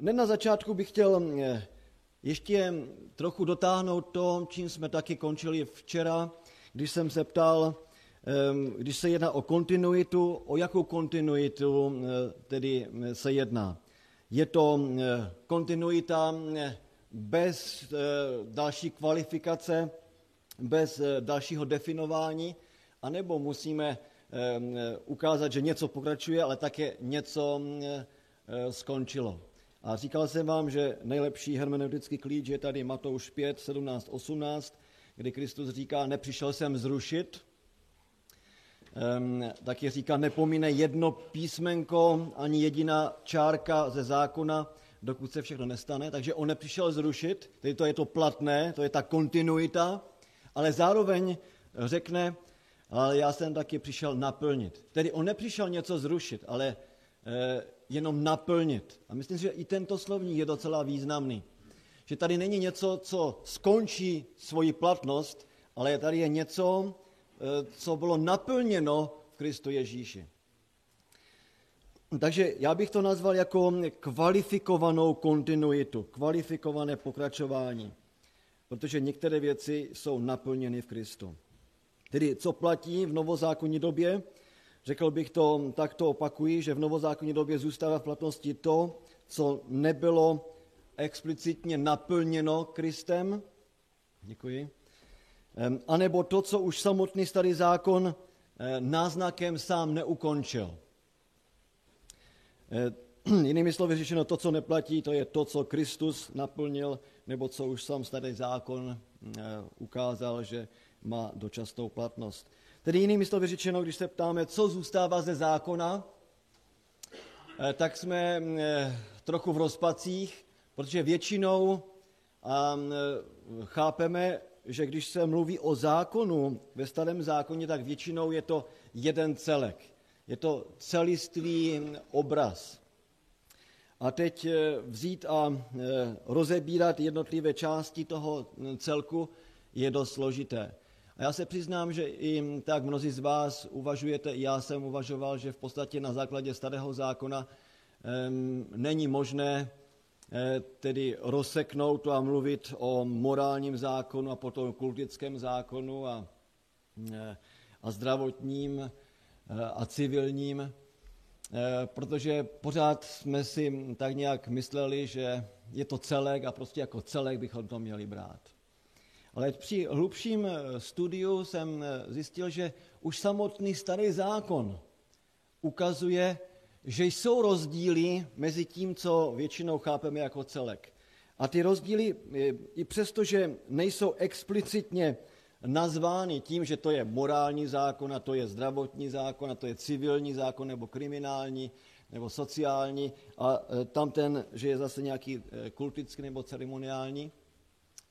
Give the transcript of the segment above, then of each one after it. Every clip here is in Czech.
Hned na začátku bych chtěl eh, ještě trochu dotáhnout to, čím jsme taky končili včera, když jsem se ptal, ehm, když se jedná o kontinuitu, o jakou kontinuitu eh, tedy se jedná. Je to kontinuita bez další kvalifikace, bez dalšího definování, anebo musíme ehm, ukázat, že něco pokračuje, ale také něco skončilo. A říkal jsem vám, že nejlepší hermeneutický klíč je tady Matouš 5, 17, 18, kdy Kristus říká, nepřišel jsem zrušit, um, taky říká, nepomíne jedno písmenko, ani jediná čárka ze zákona, dokud se všechno nestane. Takže on nepřišel zrušit, tedy to je to platné, to je ta kontinuita, ale zároveň řekne, ale já jsem taky přišel naplnit. Tedy on nepřišel něco zrušit, ale eh, jenom naplnit. A myslím si, že i tento slovník je docela významný. Že tady není něco, co skončí svoji platnost, ale tady je něco, eh, co bylo naplněno v Kristu Ježíši. Takže já bych to nazval jako kvalifikovanou kontinuitu, kvalifikované pokračování, protože některé věci jsou naplněny v Kristu. Tedy co platí v novozákonní době, Řekl bych to, takto opakuji, že v novozákonní době zůstává v platnosti to, co nebylo explicitně naplněno Kristem. Děkuji. A nebo to, co už samotný starý zákon eh, náznakem sám neukončil. Eh, jinými slovy řečeno, to, co neplatí, to je to, co Kristus naplnil, nebo co už sám starý zákon eh, ukázal, že má dočasnou platnost. Tedy jinými slovy řečeno, když se ptáme, co zůstává ze zákona, eh, tak jsme eh, trochu v rozpacích, protože většinou eh, chápeme, že když se mluví o zákonu ve starém zákoně, tak většinou je to jeden celek. Je to celistvý obraz. A teď vzít a rozebírat jednotlivé části toho celku je dost složité. A já se přiznám, že i tak mnozí z vás uvažujete, já jsem uvažoval, že v podstatě na základě starého zákona um, není možné eh, tedy rozseknout a mluvit o morálním zákonu a potom kultickém zákonu a, eh, a zdravotním eh, a civilním, protože pořád jsme si tak nějak mysleli, že je to celek a prostě jako celek bychom to měli brát. Ale při hlubším eh, studiu jsem eh, zjistil, že už samotný starý zákon ukazuje, že jsou rozdíly mezi tím, co většinou chápeme jako celek. A ty rozdíly, eh, i přesto, že nejsou explicitně nazvány tím, že to je morální zákon, a to je zdravotní zákon, a to je civilní zákon, nebo kriminální, nebo sociální, a tam ten, že je zase nějaký kultický nebo ceremoniální,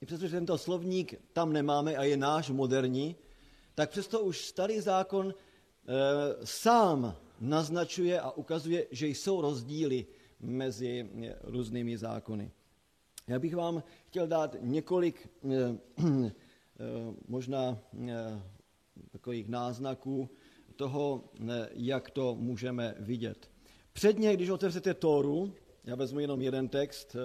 i přestože tento slovník tam nemáme a je náš moderní, tak přesto už starý zákon e, sám naznačuje a ukazuje, že jsou rozdíly mezi eh, různými zákony. Já bych vám chtěl dát několik e, e, možná takových náznaků toho, jak to můžeme vidět. Předně, když otevřete Tóru, já vezmu jenom jeden text,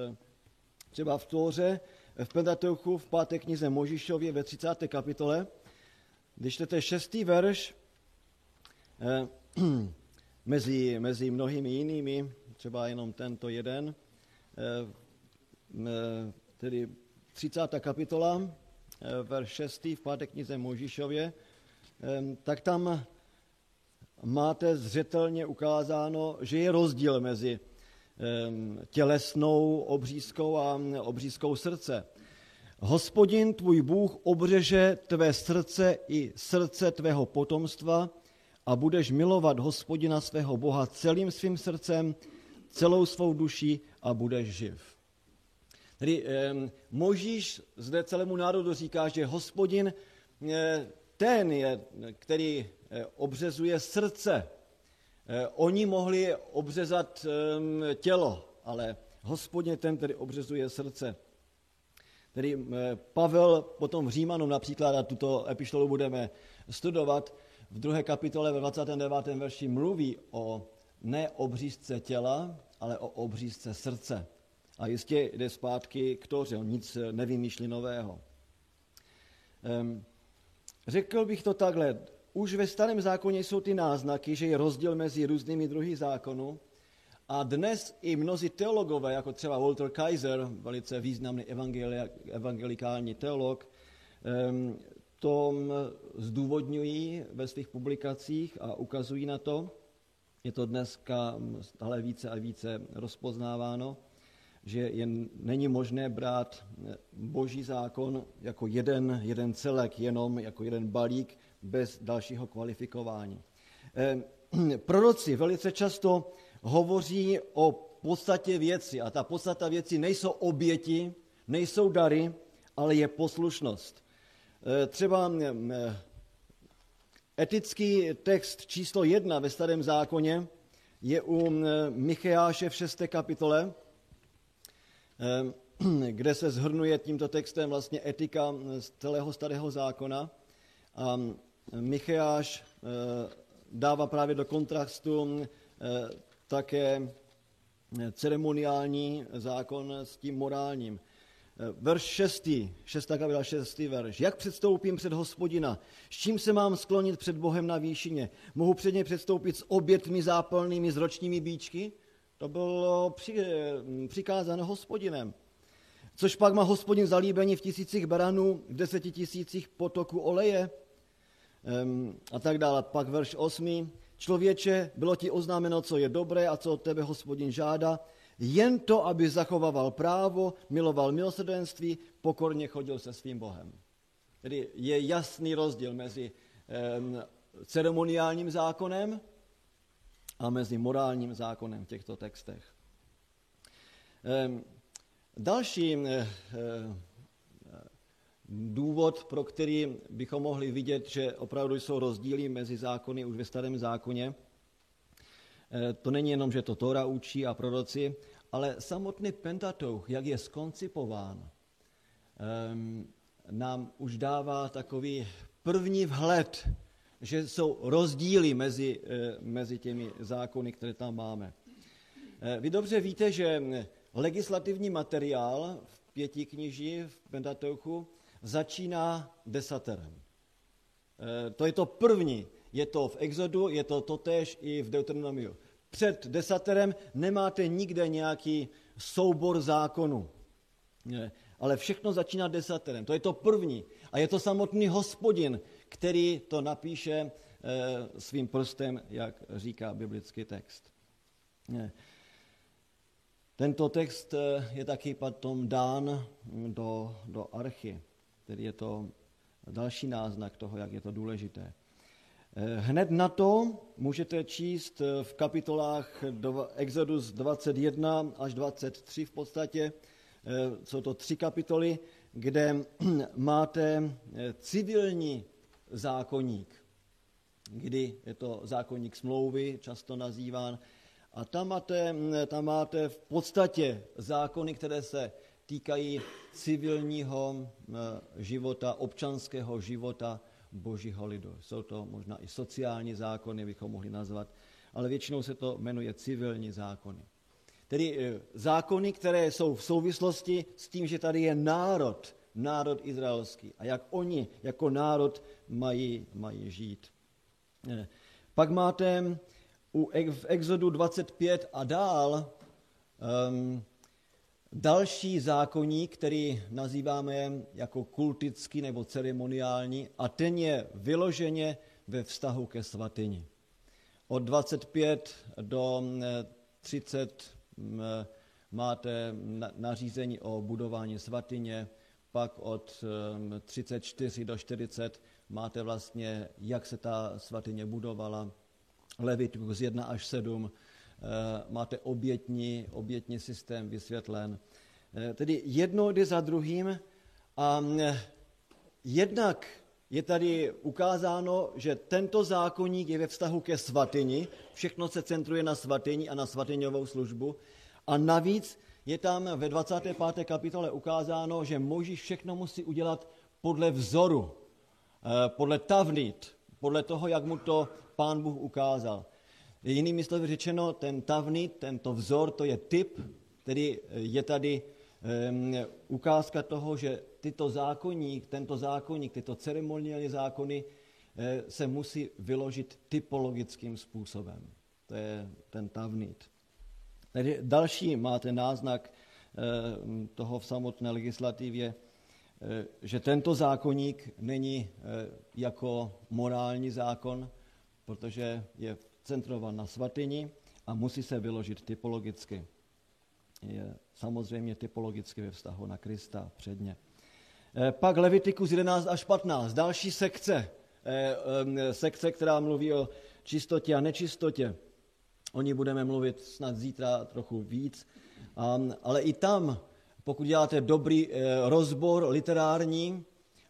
třeba v Tóře, v Pentateuchu v páté knize Možišově ve 30. kapitole, když čtete šestý verš, eh, mezi, mezi mnohými jinými, třeba jenom tento jeden, eh, eh, tedy 30. kapitola, eh, verš 6. v páté knize Možišově, eh, tak tam máte zřetelně ukázáno, že je rozdíl mezi tělesnou obřízkou a obřízkou srdce. Hospodin tvůj Bůh obřeže tvé srdce i srdce tvého potomstva a budeš milovat hospodina svého Boha celým svým srdcem, celou svou duší a budeš živ. Tedy eh, Možíš zde celému národu říká, že hospodin eh, ten je, který eh, obřezuje srdce oni mohli obřezat ehm, tělo, ale hospodně ten, který obřezuje srdce. Tedy eh, Pavel potom v Římanům například, a tuto epištolu budeme studovat, v druhé kapitole ve 29. verši mluví o ne obřízce těla, ale o obřízce srdce. A jistě jde zpátky k Toře, on nic nevymýšlí nového. Um, řekl bych to takhle, už ve starém zákoně jsou ty náznaky, že je rozdíl mezi různými druhy zákonů, a dnes i mnozí teologové, jako třeba Walter Kaiser, velice významný evangelikální teolog, to zdůvodňují ve svých publikacích a ukazují na to. Je to dneska stále více a více rozpoznáváno, že jen není možné brát boží zákon jako jeden, jeden celek, jenom jako jeden balík bez dalšího kvalifikování. Proroci velice často hovoří o podstatě věci. A ta podstata věci nejsou oběti, nejsou dary, ale je poslušnost. E, třeba e, etický text číslo jedna ve starém zákoně je u Micheáše v 6. kapitole, kde se zhrnuje tímto textem vlastně etika z celého starého zákona. A Micheáš dává právě do kontrastu také ceremoniální zákon s tím morálním. Verš 6, 6. kapitola 6. verš. Jak předstoupím před hospodina? S čím se mám sklonit před Bohem na výšině? Mohu před něj předstoupit s obětmi zápalnými, s ročními bíčky? To bylo při, přikázáno hospodinem. Což pak má hospodin zalíbení v tisících beranů, v deseti tisících potoků oleje a tak dále. Pak verš 8. Člověče, bylo ti oznámeno, co je dobré a co od tebe hospodin žádá, jen to, aby zachovával právo, miloval milosrdenství, pokorně chodil se svým Bohem. Tedy je jasný rozdíl mezi um, ceremoniálním zákonem a mezi morálním zákonem v těchto textech. Um, další uh, důvod, pro který bychom mohli vidět, že opravdu jsou rozdíly mezi zákony už ve starém zákoně. Eh, to není jenom, že to Tora učí a proroci, ale samotný Pentateuch, jak je skoncipován, nám už dává takový první vhled, že jsou rozdíly mezi, eh, mezi těmi zákony, které tam máme. Eh, vy dobře víte, že legislativní materiál v pěti kniží v Pentateuchu začíná desaterem. E, to je to první. Je to v Exodu, je to totéž i v Deuteronomiu. Před desaterem nemáte nikde nějaký soubor zákonů. Ale všechno začíná desaterem. To je to první. A je to samotný hospodin, který to napíše e, svým prstem, jak říká biblický text. Tento text je taky potom dán do, do archy. Tedy je to další náznak toho, jak je to důležité. Eh, hned na to můžete číst eh, v kapitolách Exodus 21 až 23 v podstatě, eh, jsou to tři kapitoly, kde máte civilní zákonník, kdy je to zákonník smlouvy, často nazýván, a tam máte, tam máte v podstatě zákony, které se týkají civilního eh, života, občanského života božího lidu. Jsou to možná i sociální zákony, bychom mohli nazvat, ale většinou se to jmenuje civilní zákony. Tedy eh, zákony, které jsou v souvislosti s tím, že tady je národ, národ izraelský a jak oni jako národ mají, mají žít. Eh, pak máte u, v Exodu 25 a dál um, další zákonník, který nazýváme jako kultický nebo ceremoniální, a ten je vyloženě ve vztahu ke svatyni. Od 25 do 30 mm, mm, máte nařízení o budování svatyně, pak od 34 mm, do 40 máte vlastně, jak se ta svatyně budovala, Levitikus 1 až 7, Eh, máte obětní, obětní systém vysvětlen. Eh, tedy jedno jde za druhým a eh, jednak je tady ukázáno, že tento zákonník je ve vztahu ke svatyni, všechno se centruje na svatyni a na svatyňovou službu a navíc je tam ve 25. kapitole ukázáno, že Možíš všechno musí udělat podle vzoru, podle tavnit, podle toho, jak mu to pán Bůh ukázal. Jinými slovy řečeno, ten tavnit, tento vzor, to je typ, Tedy je tady um, ukázka toho, že tyto zákonník, tento zákonník, tyto ceremoniální zákony eh, se musí vyložit typologickým způsobem. To je ten tavnit. Tedy další máte náznak eh, toho v samotné legislativě, eh, že tento zákonník není jako morální zákon, protože je centrovan na svatyni a musí se vyložit typologicky. Je samozřejmě typologicky ve vztahu na Krista předně. Eh, pak Levitikus 11 až 15, další sekce, eh, sekce, která mluví o čistotě a nečistotě. O ní budeme mluvit snad zítra trochu víc, ale i tam, pokud děláte dobrý eh, rozbor literární,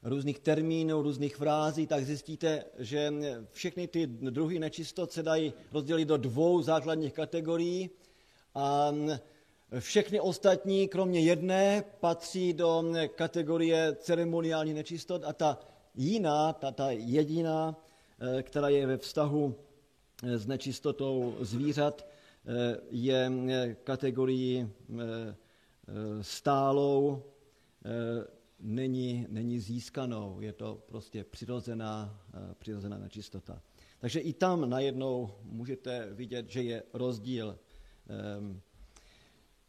různých termínů, různých frází, tak zjistíte, že všechny ty druhy nečistot se dají rozdělit do dvou základních kategorií a všechny ostatní, kromě jedné, patří do kategorie ceremoniální nečistot a ta jiná, ta, ta jediná, eh, která je ve vztahu eh, s nečistotou zvířat, eh, je kategorii stálou, není, není získanou, je to prostě přirozená, přirozená nečistota. Takže i tam najednou můžete vidět, že je rozdíl. Ehm,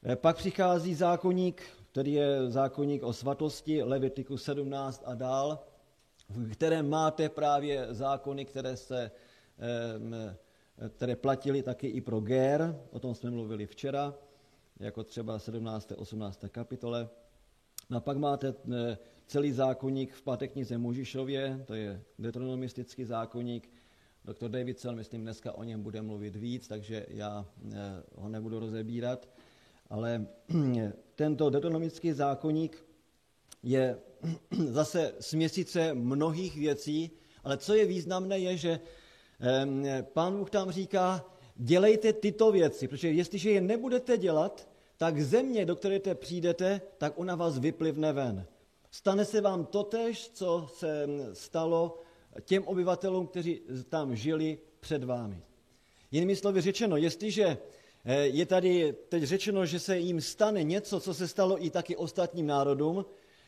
Eh, pak přichází zákonník, který je zákonník o svatosti, Levitiku 17 a dál, v kterém máte právě zákony, které, se, které platily taky i pro Gér, o tom jsme mluvili včera, jako třeba 17. 18. kapitole. No a pak máte eh, celý zákonník v páté knize Mužišově, to je deuteronomistický zákonník. Doktor Davidson, myslím, dneska o něm bude mluvit víc, takže já eh, ho nebudu rozebírat ale tento deuteronomický zákonník je zase směsice mnohých věcí, ale co je významné, je, že pán Bůh tam říká, dělejte tyto věci, protože jestliže je nebudete dělat, tak země, do které te přijdete, tak ona vás vyplivne ven. Stane se vám totež, co se stalo těm obyvatelům, kteří tam žili před vámi. Jinými slovy řečeno, jestliže Eh, je tady teď řečeno, že se jim stane něco, co se stalo i taky ostatním národům,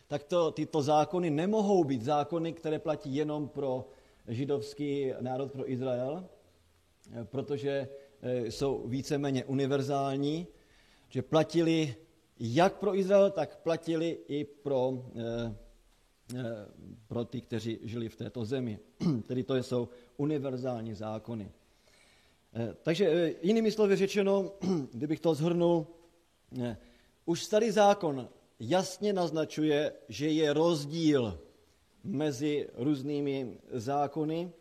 tak to, tyto zákony nemohou být zákony, které platí jenom pro židovský národ, pro Izrael, eh, protože eh, jsou víceméně univerzální, že platili jak pro Izrael, tak platili i pro, pro ty, kteří žili v této zemi. Tedy to jsou univerzální zákony. Eh, takže eh, jinými slovy řečeno, kdybych to zhrnul, eh, už starý zákon jasně naznačuje, že je rozdíl mezi různými zákony,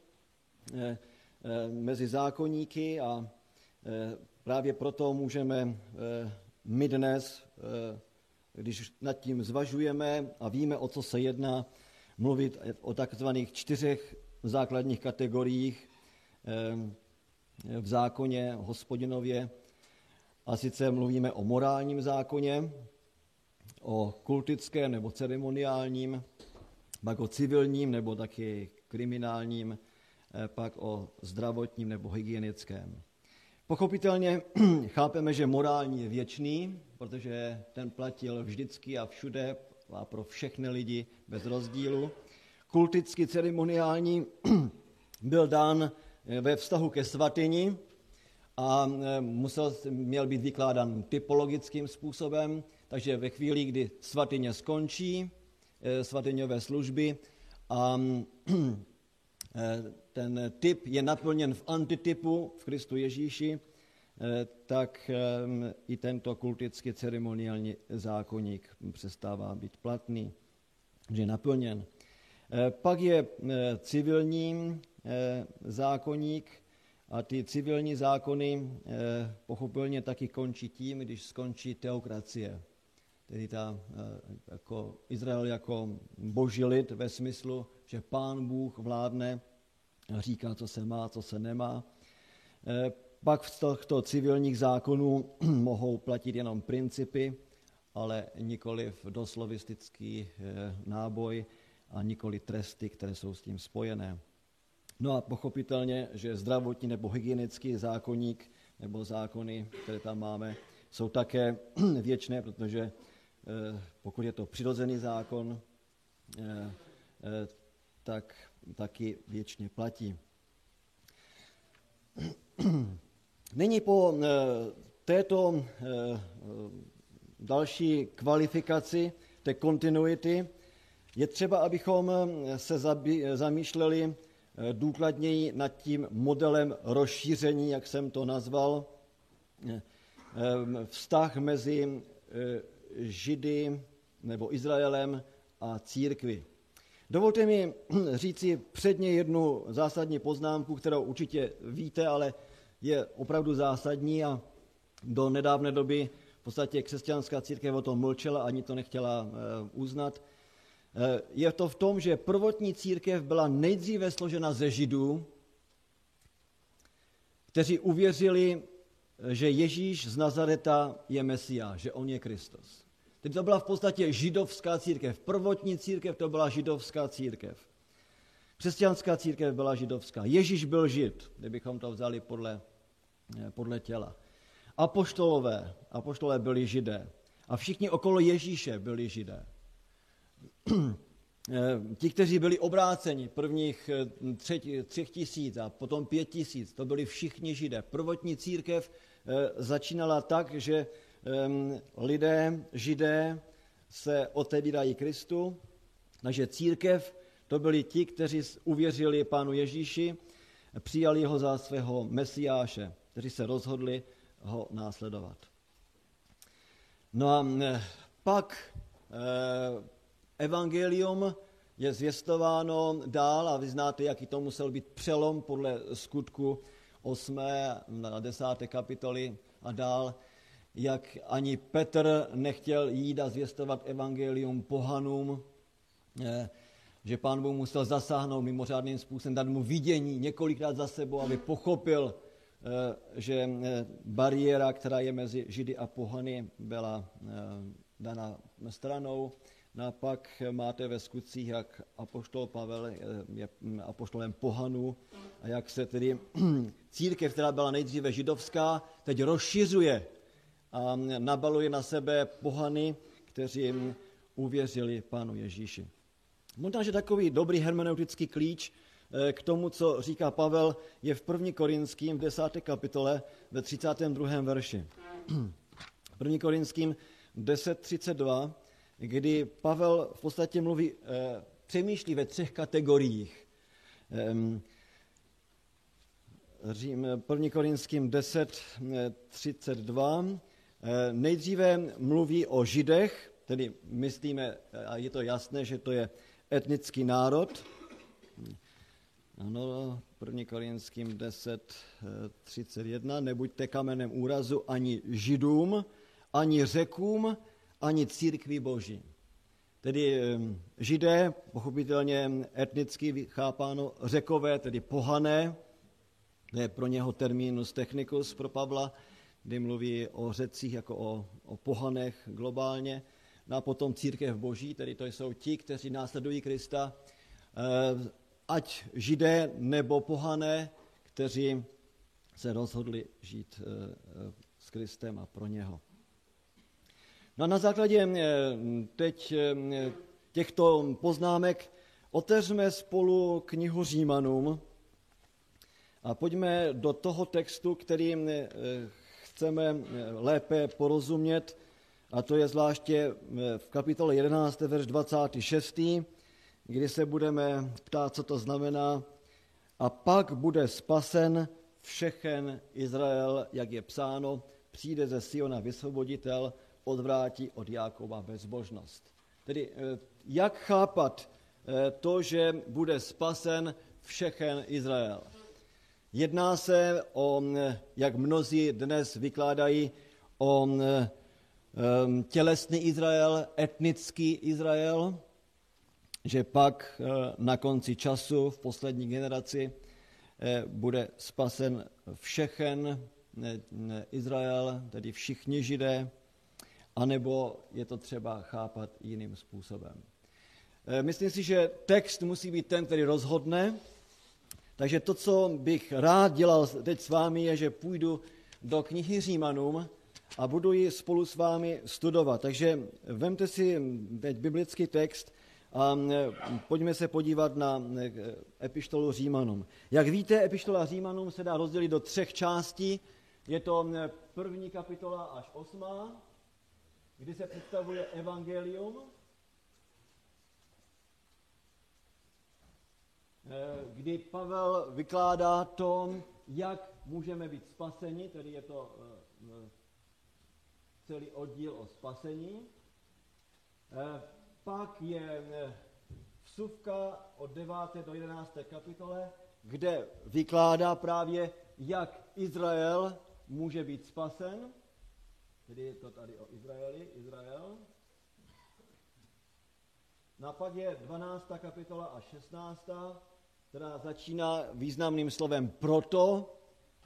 mezi zákonníky a právě proto můžeme my dnes, když nad tím zvažujeme a víme, o co se jedná, mluvit o takzvaných čtyřech základních kategoriích v zákoně hospodinově. A sice mluvíme o morálním zákoně, o kultickém nebo ceremoniálním, pak o civilním nebo taky kriminálním, eh, pak o zdravotním nebo hygienickém. Pochopitelně chápeme, že morální je věčný, protože ten platil vždycky a všude a pro všechny lidi bez rozdílu. Kulticky ceremoniální byl dán ve vztahu ke svatyni a e, musel, měl být vykládán typologickým způsobem, takže ve chvíli, kdy svatyně skončí, e, svatyňové služby a ten typ je naplněn v antitypu v Kristu Ježíši, tak i tento kultický ceremoniální zákonník přestává být platný, že je naplněn. Pak je civilní Eh, zákonník a ty civilní zákony eh, pochopitelně taky končí tím, když skončí teokracie. Tedy ta, eh, jako Izrael jako boží lid ve smyslu, že pán Bůh vládne říká, co se má, co se nemá. Pak v těchto civilních zákonů mohou platit jenom principy, ale nikoli v doslovistický náboj a nikoli tresty, které jsou s tím spojené. No a pochopitelně, že zdravotní nebo hygienický zákonník nebo zákony, které tam máme, jsou také věčné, protože pokud je to přirozený zákon, tak taky věčně platí. Nyní po této další kvalifikaci té kontinuity je třeba, abychom se zamýšleli eh, důkladněji nad tím modelem rozšíření, jak jsem to nazval, eh, vztah mezi eh, Židy nebo Izraelem a církvi. Dovolte mi říci předně jednu zásadní poznámku, kterou určitě víte, ale je opravdu zásadní a do nedávné doby v podstatě křesťanská církev o tom mlčela, ani to nechtěla uznat. Eh, je to v tom, že prvotní církev byla nejdříve složena ze židů, kteří uvěřili, že Ježíš z Nazareta je Mesia, že on je Kristus. Tedy to byla v podstatě židovská církev. Prvotní církev to byla židovská církev. Křesťanská církev byla židovská. Ježíš byl žid, kdybychom to vzali podle, eh, podle těla. Apoštolové, apoštolové byli židé. A všichni okolo Ježíše byli židé. Eh, ti, kteří byli obráceni prvních eh, tři, třech tisíc a potom pět tisíc, to byli všichni židé. Prvotní církev začínala tak, že lidé, židé, se otevírají Kristu, takže církev to byli ti, kteří uvěřili Pánu Ježíši, přijali ho za svého mesiáše, kteří se rozhodli ho následovat. No a pak Evangelium je zvěstováno dál a vy znáte, jaký to musel být přelom podle skutku 8. na 10. kapitoly a dál, jak ani Petr nechtěl jít a zvěstovat evangelium pohanům, eh, že pán Bůh musel zasáhnout mimořádným způsobem, dát mu vidění několikrát za sebou, aby pochopil, eh, že eh, bariéra, která je mezi Židy a pohany, byla daná stranou. No a pak máte ve skutcích, jak apoštol Pavel je apoštolem pohanu a jak se tedy církev, která byla nejdříve židovská, teď rozšiřuje a nabaluje na sebe pohany, kteří uvěřili Pánu Ježíši. Možná, že takový dobrý hermeneutický klíč eh, k tomu, co říká Pavel, je v 1. Korinským v 10. kapitole ve 32. verši. 1. Korinským 10.32 kdy Pavel v podstatě mluví, eh, přemýšlí ve třech kategoriích. Ehm, Řím, 1. Korinským 10, 32. Eh, nejdříve mluví o židech, tedy myslíme, a je to jasné, že to je etnický národ. Ano, 1. Korinským 10, 31. Nebuďte kamenem úrazu ani židům, ani řekům, ani církví boží. Tedy židé, pochopitelně etnicky chápáno, řekové, tedy pohané, to je pro něho terminus technicus pro Pavla, kdy mluví o řecích jako o, o pohanech globálně, no a potom církev boží, tedy to jsou ti, kteří následují Krista, eh, ať židé nebo pohané, kteří se rozhodli žít eh, s Kristem a pro něho. No a na základě eh, teď eh, těchto poznámek otevřeme spolu knihu Římanům a pojďme do toho textu, který eh, chceme lépe porozumět, a to je zvláště v kapitole 11, verš 26, kdy se budeme ptát, co to znamená. A pak bude spasen všechen Izrael, jak je psáno, přijde ze Siona vysvoboditel, odvrátí od Jákoba bezbožnost. Tedy eh, jak chápat eh, to, že bude spasen všechen Izrael? Jedná se o, eh, jak mnozí dnes vykládají, o tělesný Izrael, etnický Izrael, že pak na konci času, v poslední generaci, bude spasen všechen Izrael, tedy všichni židé, anebo je to třeba chápat jiným způsobem. Eh, myslím si, že text musí být ten, který rozhodne, takže to, co bych rád dělal teď s vámi, je, že půjdu do knihy Římanům a budu ji spolu s vámi studovat. Takže vemte si teď biblický text a pojďme se podívat na epištolu Římanům. Jak víte, epištola Římanům se dá rozdělit do třech částí. Je to první kapitola až osmá, kdy se představuje evangelium, kdy Pavel vykládá to, jak můžeme být spaseni, tedy je to celý oddíl o spasení. Eh, pak je eh, vsuvka od 9. do 11. kapitole, kde vykládá právě, jak Izrael může být spasen. Tedy je to tady o Izraeli, Izrael. No a pak je 12. kapitola a 16. která začíná významným slovem proto,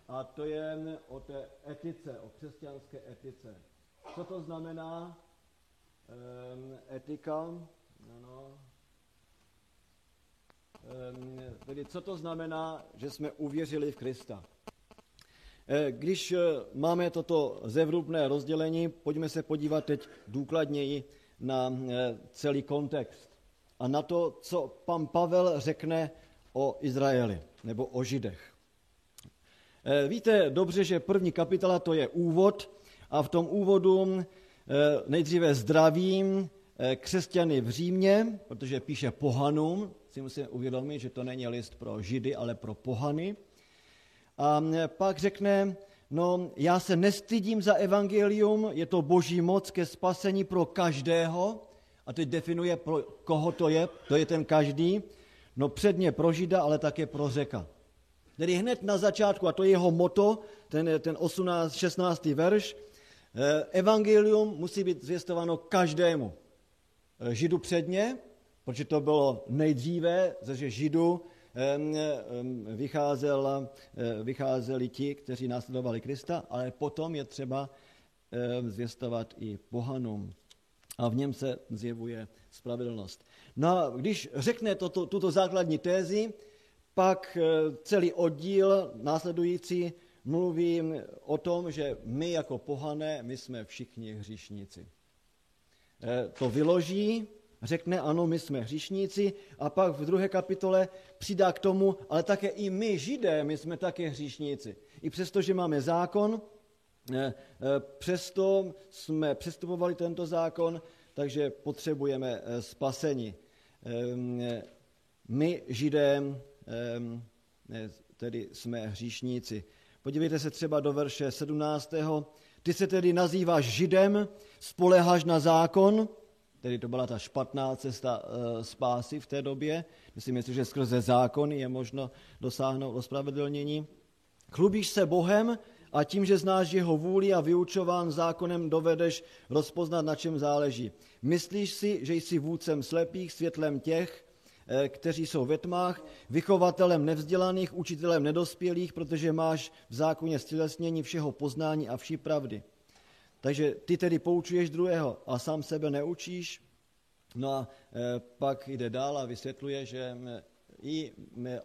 a to je o té etice, o křesťanské etice. Co to znamená um, etika? Ano. Um, tedy co to znamená, že jsme uvěřili v Krista? E, když e, máme toto zevrubné rozdělení, pojďme se podívat teď důkladněji na e, celý kontext a na to, co pan Pavel řekne o Izraeli nebo o Židech. Víte dobře, že první kapitola to je úvod, a v tom úvodu eh, nejdříve zdravím eh, křesťany v Římě, protože píše pohanům, si musíme uvědomit, že to není list pro židy, ale pro pohany. A eh, pak řekne, no já se nestydím za evangelium, je to boží moc ke spasení pro každého, a teď definuje, pro koho to je, to je ten každý, no předně pro žida, ale také pro řeka. Tedy hned na začátku, a to je jeho moto, ten, ten 18, 16. verš, Eh, evangelium musí být zvěstováno každému. Eh, Židu předně, protože to bylo nejdříve, že Židu vycházel, eh, vycházeli ti, kteří následovali Krista, ale potom je třeba zvěstovat i pohanům. A v něm se zjevuje spravedlnost. No a když řekne toto, tuto základní tézi, pak celý oddíl následující mluví o tom, že my jako pohané, my jsme všichni hříšníci. Eh, to vyloží, řekne ano, my jsme hříšníci a pak v druhé kapitole přidá k tomu, ale také i my, židé, my jsme také hříšníci. I přesto, že máme zákon, přesto jsme přestupovali tento zákon, takže potřebujeme spasení. My, židé, tedy jsme hříšníci. Podívejte se třeba do verše 17. Ty se tedy nazýváš židem, spoleháš na zákon, tedy to byla ta špatná cesta spásy v té době. Myslím si, že skrze zákon je možno dosáhnout ospravedlnění. Chlubíš se Bohem a tím, že znáš jeho vůli a vyučován zákonem dovedeš rozpoznat, na čem záleží. Myslíš si, že jsi vůdcem slepých, světlem těch, Eh, kteří jsou ve tmách, vychovatelem nevzdělaných, učitelem nedospělých, protože máš v zákoně stělesnění všeho poznání a vší pravdy. Takže ty tedy poučuješ druhého a sám sebe neučíš. No a eh, pak jde dál a vysvětluje, že eh, i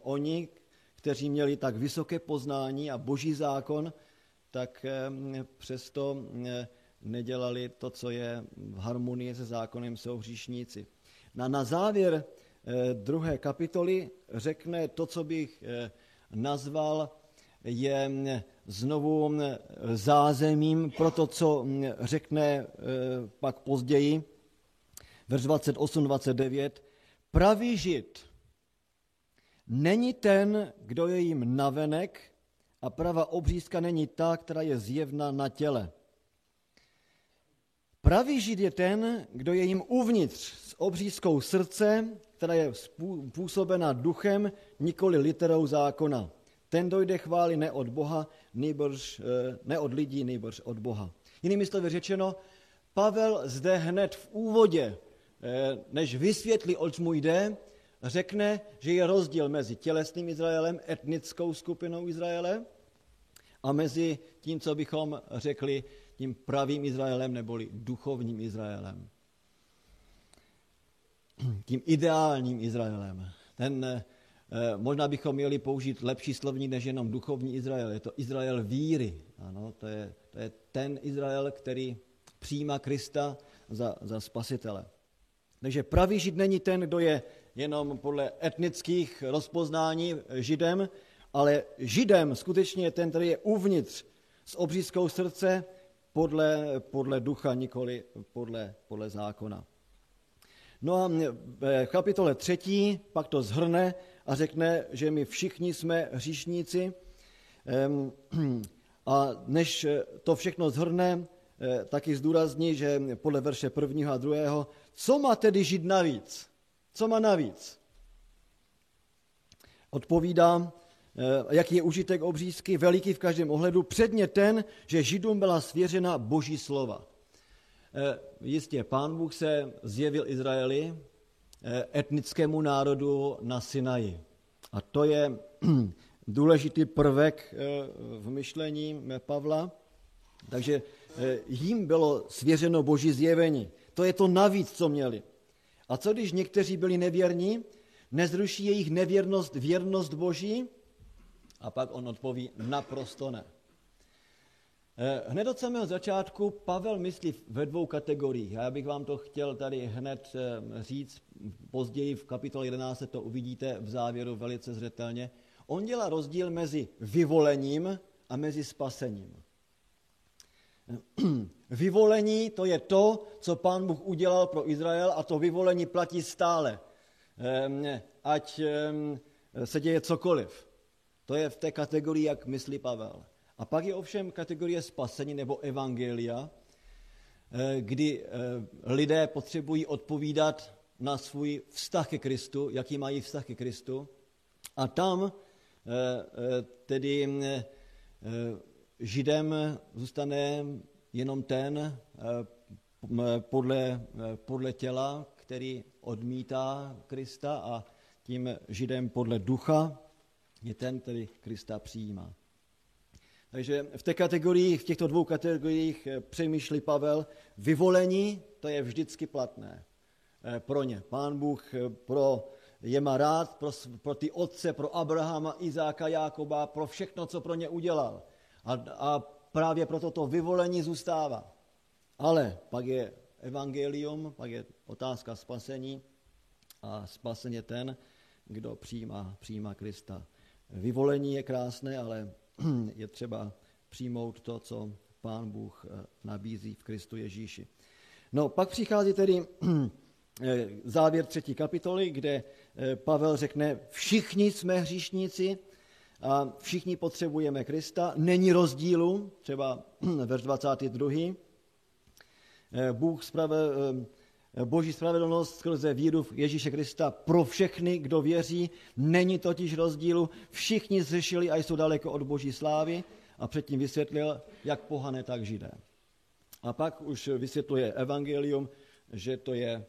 oni, kteří měli tak vysoké poznání a boží zákon, tak přesto nedělali to, co je v harmonii se zákonem, jsou hříšníci. Na, na závěr Eh, druhé kapitoly řekne to, co bych eh, nazval je mm, znovu mm, zázemím pro to, co mm, řekne eh, pak později, verš 28-29. Pravý žid není ten, kdo je jim navenek a prava obřízka není ta, která je zjevna na těle. Pravý žid je ten, kdo je jim uvnitř s obřízkou srdce, která je působena duchem, nikoli literou zákona. Ten dojde chvály ne od Boha, nýbrž, eh, ne od lidí, nýbrž od Boha. Jinými slovy řečeno, Pavel zde hned v úvodě, eh, než vysvětlí, oč mu jde, řekne, že je rozdíl mezi tělesným Izraelem, etnickou skupinou Izraele, a mezi tím, co bychom řekli, tím pravým Izraelem neboli duchovním Izraelem tím ideálním Izraelem. Ten, eh, možná bychom měli použít lepší slovník než jenom duchovní Izrael. Je to Izrael víry. Ano, to je, to je ten Izrael, který přijímá Krista za, za spasitele. Takže pravý žid není ten, kdo je jenom podle etnických rozpoznání židem, ale židem skutečně ten, který je uvnitř s obřízkou srdce podle, podle ducha, nikoli podle, podle zákona. No a v kapitole třetí pak to zhrne a řekne, že my všichni jsme hříšníci. A než to všechno zhrne, eh, taky zdůrazní, že podle verše prvního a druhého, co má tedy žít navíc? Co má navíc? Odpovídá, eh, jaký je užitek obřízky, veliký v každém ohledu, předně ten, že Židům byla svěřena boží slova. Eh, jistě, pán Bůh se zjevil Izraeli, etnickému národu na Sinaji. A to je důležitý prvek v myšlení Pavla. Takže jim bylo svěřeno boží zjevení. To je to navíc, co měli. A co když někteří byli nevěrní? Nezruší jejich nevěrnost věrnost Boží? A pak on odpoví, naprosto ne. Eh, hned od samého začátku Pavel myslí ve dvou kategoriích. Já bych vám to chtěl tady hned eh, říct, později v kapitole 11 to uvidíte v závěru velice zřetelně. On dělá rozdíl mezi vyvolením a mezi spasením. Vyvolení to je to, co pán Bůh udělal pro Izrael a to vyvolení platí stále. Ehm, ať ehm, se děje cokoliv. To je v té kategorii, jak myslí Pavel. A pak je ovšem kategorie spasení nebo evangelia, eh, kdy eh, lidé potřebují odpovídat na svůj vztah ke Kristu, jaký mají vztah ke Kristu. A tam eh, tedy Židem zůstane jenom ten podle, podle těla, který odmítá Krista a tím Židem podle ducha je ten, který Krista přijímá. Takže v té kategorii, v těchto dvou kategoriích eh, přemýšlí Pavel, vyvolení, to je vždycky platné pro ně. Pán Bůh pro je má rád, pro, pro ty otce, pro Abrahama, Izáka, Jákoba, pro všechno, co pro ně udělal. A, a právě proto to vyvolení zůstává. Ale pak je evangelium, pak je otázka spasení a spasen je ten, kdo přijímá, přijímá Krista. Vyvolení je krásné, ale je třeba přijmout to, co Pán Bůh eh, nabízí v Kristu Ježíši. No, pak přichází tedy eh, závěr třetí kapitoly, kde eh, Pavel řekne, všichni jsme hříšníci, a všichni potřebujeme Krista, není rozdílu, třeba verš 22. Eh, Bůh sprave, Boží spravedlnost skrze víru v Ježíše Krista pro všechny, kdo věří, není totiž rozdílu, všichni zřešili a jsou daleko od Boží slávy a předtím vysvětlil, jak pohané, tak židé. A pak už vysvětluje evangelium, že to je eh,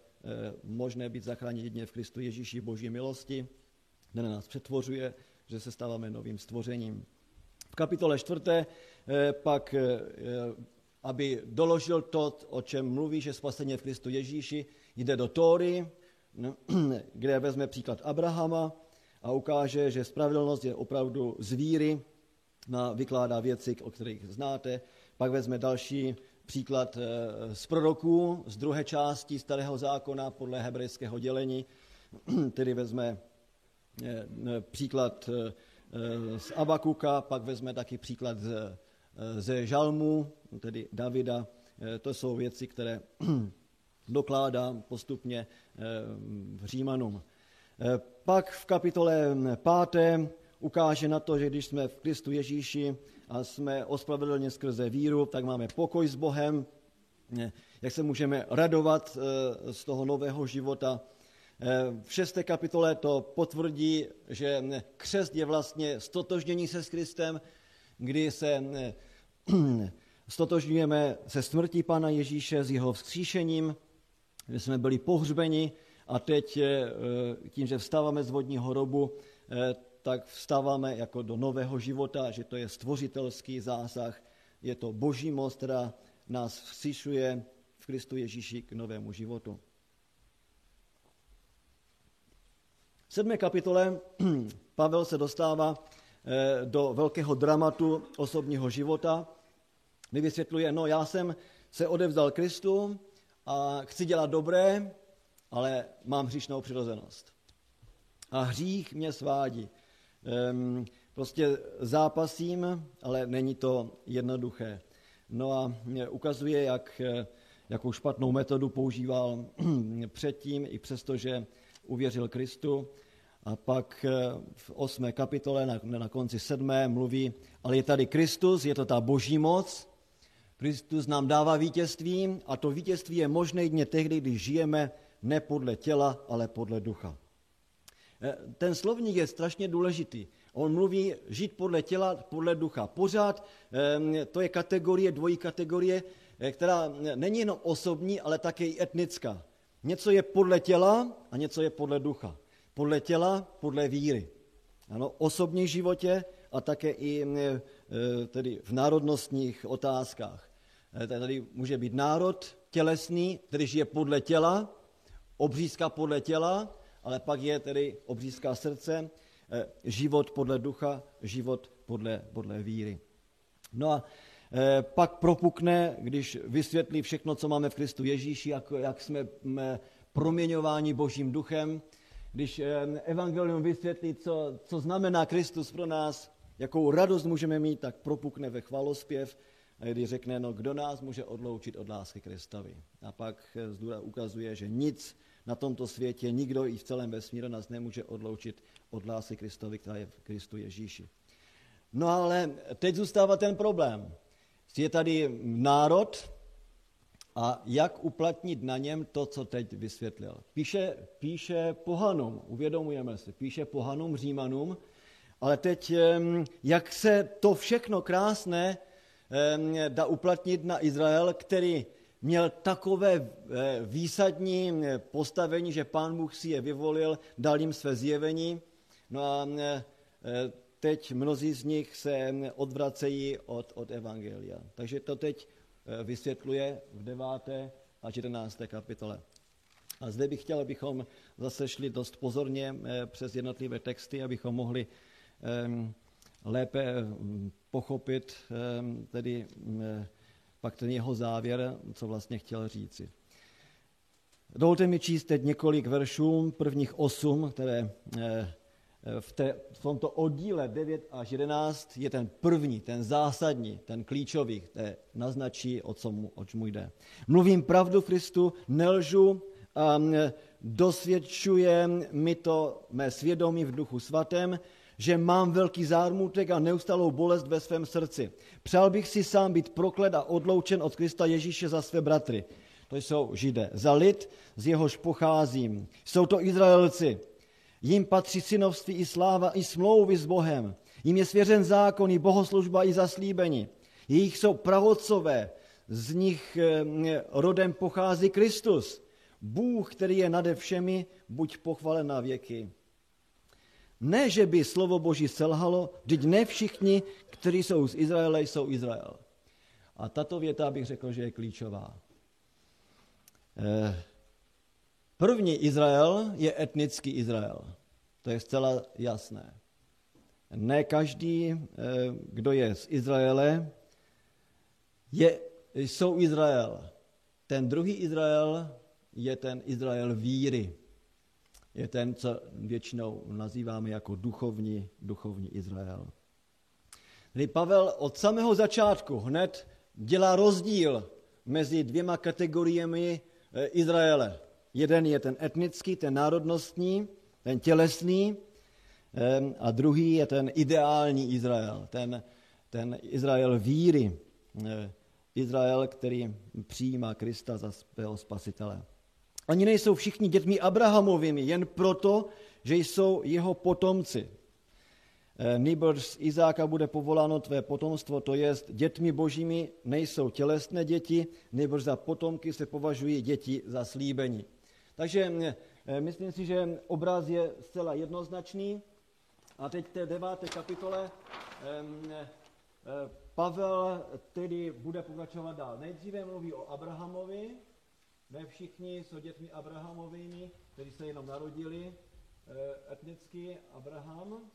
možné být zachráněn jedině v Kristu Ježíši Boží milosti, ten nás přetvořuje, že se stáváme novým stvořením. V kapitole čtvrté eh, pak, eh, aby doložil to, o čem mluví, že spasení v Kristu Ježíši, jde do Tóry, no, kde vezme příklad Abrahama a ukáže, že spravedlnost je opravdu z víry, na, vykládá věci, o kterých znáte. Pak vezme další příklad eh, z proroků, z druhé části starého zákona podle hebrejského dělení, tedy vezme Eh, příklad eh, z Abakuka, pak vezme taky příklad eh, ze Žalmu, tedy Davida. To jsou věci, které dokládá postupně v Římanům. Pak v kapitole páté ukáže na to, že když jsme v Kristu Ježíši a jsme ospravedlněni skrze víru, tak máme pokoj s Bohem, jak se můžeme radovat z toho nového života, v šesté kapitole to potvrdí, že křest je vlastně stotožnění se s Kristem, kdy se stotožňujeme se smrtí Pana Ježíše s jeho vzkříšením, že jsme byli pohřbeni a teď eh, tím, že vstáváme z vodního hrobu, eh, tak vstáváme jako do nového života, že to je stvořitelský zásah, je to boží moc, která nás vzkříšuje v Kristu Ježíši k novému životu. V sedmé kapitole Pavel se dostává eh, do velkého dramatu osobního života, Nevysvětluje, no já jsem se odevzdal Kristu a chci dělat dobré, ale mám hříšnou přirozenost. A hřích mě svádí. Ehm, prostě zápasím, ale není to jednoduché. No a ukazuje, jak, jakou špatnou metodu používal předtím, i přesto, že uvěřil Kristu. A pak eh, v osmé kapitole, na, na konci sedmé, mluví, ale je tady Kristus, je to ta boží moc, Kristus nám dává vítězství a to vítězství je možné jedině tehdy, když žijeme ne podle těla, ale podle ducha. Eh, ten slovník je strašně důležitý. On mluví žít podle těla, podle ducha. Pořád eh, to je kategorie, dvojí kategorie, která není jenom osobní, ale také i etnická. Něco je podle těla a něco je podle ducha. Podle těla, podle víry. Ano, osobní životě a také i tedy v národnostních otázkách. E, tady může být národ tělesný, který žije podle těla, obřízka podle těla, ale pak je tedy obřízka srdce, život podle ducha, život podle, podle víry. No a pak propukne, když vysvětlí všechno, co máme v Kristu Ježíši, jak, jak jsme proměňováni Božím duchem, když evangelium vysvětlí, co, co znamená Kristus pro nás, jakou radost můžeme mít, tak propukne ve chvalospěv, kdy řekne, no kdo nás může odloučit od lásky Kristovi. A pak eh, ukazuje, že nic na tomto světě, nikdo i v celém vesmíru nás nemůže odloučit od lásky Kristovi, která je v Kristu Ježíši. No ale teď zůstává ten problém. Je tady národ, a jak uplatnit na něm to, co teď vysvětlil. Píše, píše pohanům, uvědomujeme si, píše pohanům, římanům, ale teď, jak se to všechno krásné dá uplatnit na Izrael, který měl takové výsadní postavení, že pán Bůh si je vyvolil, dal jim své zjevení. No a eh, teď mnozí z nich se odvracejí od, od Evangelia. Takže to teď Eh, vysvětluje v 9. a 14. kapitole. A zde bych chtěl, abychom zase šli dost pozorně eh, přes jednotlivé texty, abychom mohli lépe hm, pochopit ehm, tedy hm, pak ten jeho závěr, co vlastně chtěl říci. Dovolte mi číst teď několik veršů, prvních osm, které eh, v, té, v tomto oddíle 9 až 11 je ten první, ten zásadní, ten klíčový, který naznačí, o, co mu, o čemu jde. Mluvím pravdu Kristu, nelžu, a dosvědčuje mi to mé svědomí v duchu svatém, že mám velký zármutek a neustalou bolest ve svém srdci. Přál bych si sám být proklet a odloučen od Krista Ježíše za své bratry. To jsou židé. Za lid, z jehož pocházím. Jsou to Izraelci, Jim patří synovství i sláva, i smlouvy s Bohem. Jim je svěřen zákon, i bohoslužba, i zaslíbení. Jejich jsou pravocové, z nich eh, rodem pochází Kristus. Bůh, který je nade všemi, buď pochvalen na věky. Ne, že by slovo Boží selhalo, vždyť ne všichni, kteří jsou z Izraele, jsou Izrael. A tato věta bych řekl, že je klíčová. Eh, První Izrael je etnický Izrael. To je zcela jasné. Ne každý, eh, kdo je z Izraele, je, jsou Izrael. Ten druhý Izrael je ten Izrael víry. Je ten, co většinou nazýváme jako duchovní, duchovní Izrael. Tedy Pavel od samého začátku hned dělá rozdíl mezi dvěma kategoriemi eh, Izraele. Jeden je ten etnický, ten národnostní, ten tělesný, a druhý je ten ideální Izrael, ten, ten Izrael víry, Izrael, který přijímá Krista za svého spasitele. Oni nejsou všichni dětmi Abrahamovými, jen proto, že jsou jeho potomci. Nýbrž z Izáka bude povoláno tvé potomstvo, to jest dětmi božími nejsou tělesné děti, nýbrž za potomky se považují děti za slíbení. Takže eh, myslím si, že obraz je zcela jednoznačný. A teď v té deváté kapitole eh, Pavel tedy bude pokračovat dál. Nejdříve mluví o Abrahamovi, ne všichni jsou dětmi Abrahamovými, kteří se jenom narodili, eh, etnicky Abraham.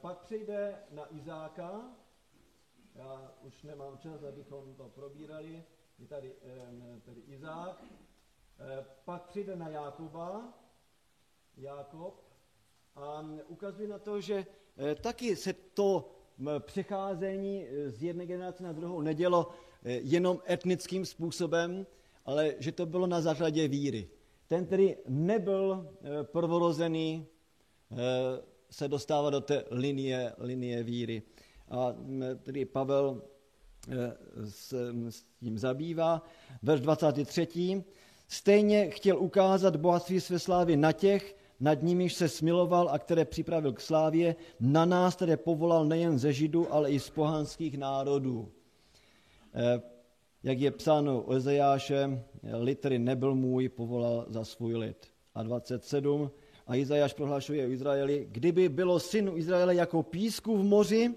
Pak přejde na Izáka. Já už nemám čas, abychom to probírali, je tady, tady Izák, pak přijde na Jákoba, Jákob, a ukazuje na to, že taky se to přecházení z jedné generace na druhou nedělo jenom etnickým způsobem, ale že to bylo na základě víry. Ten, který nebyl prvorozený, se dostává do té linie, linie víry. A tedy Pavel s, s tím zabývá. Verš 23. Stejně chtěl ukázat bohatství své slávy na těch, nad nimiž se smiloval a které připravil k slávě, na nás, které povolal nejen ze Židů, ale i z pohanských národů. Jak je psáno o Ezejáše, litry nebyl můj, povolal za svůj lid. A 27. A Izajáš prohlašuje o Izraeli, kdyby bylo synu Izraele jako písku v moři,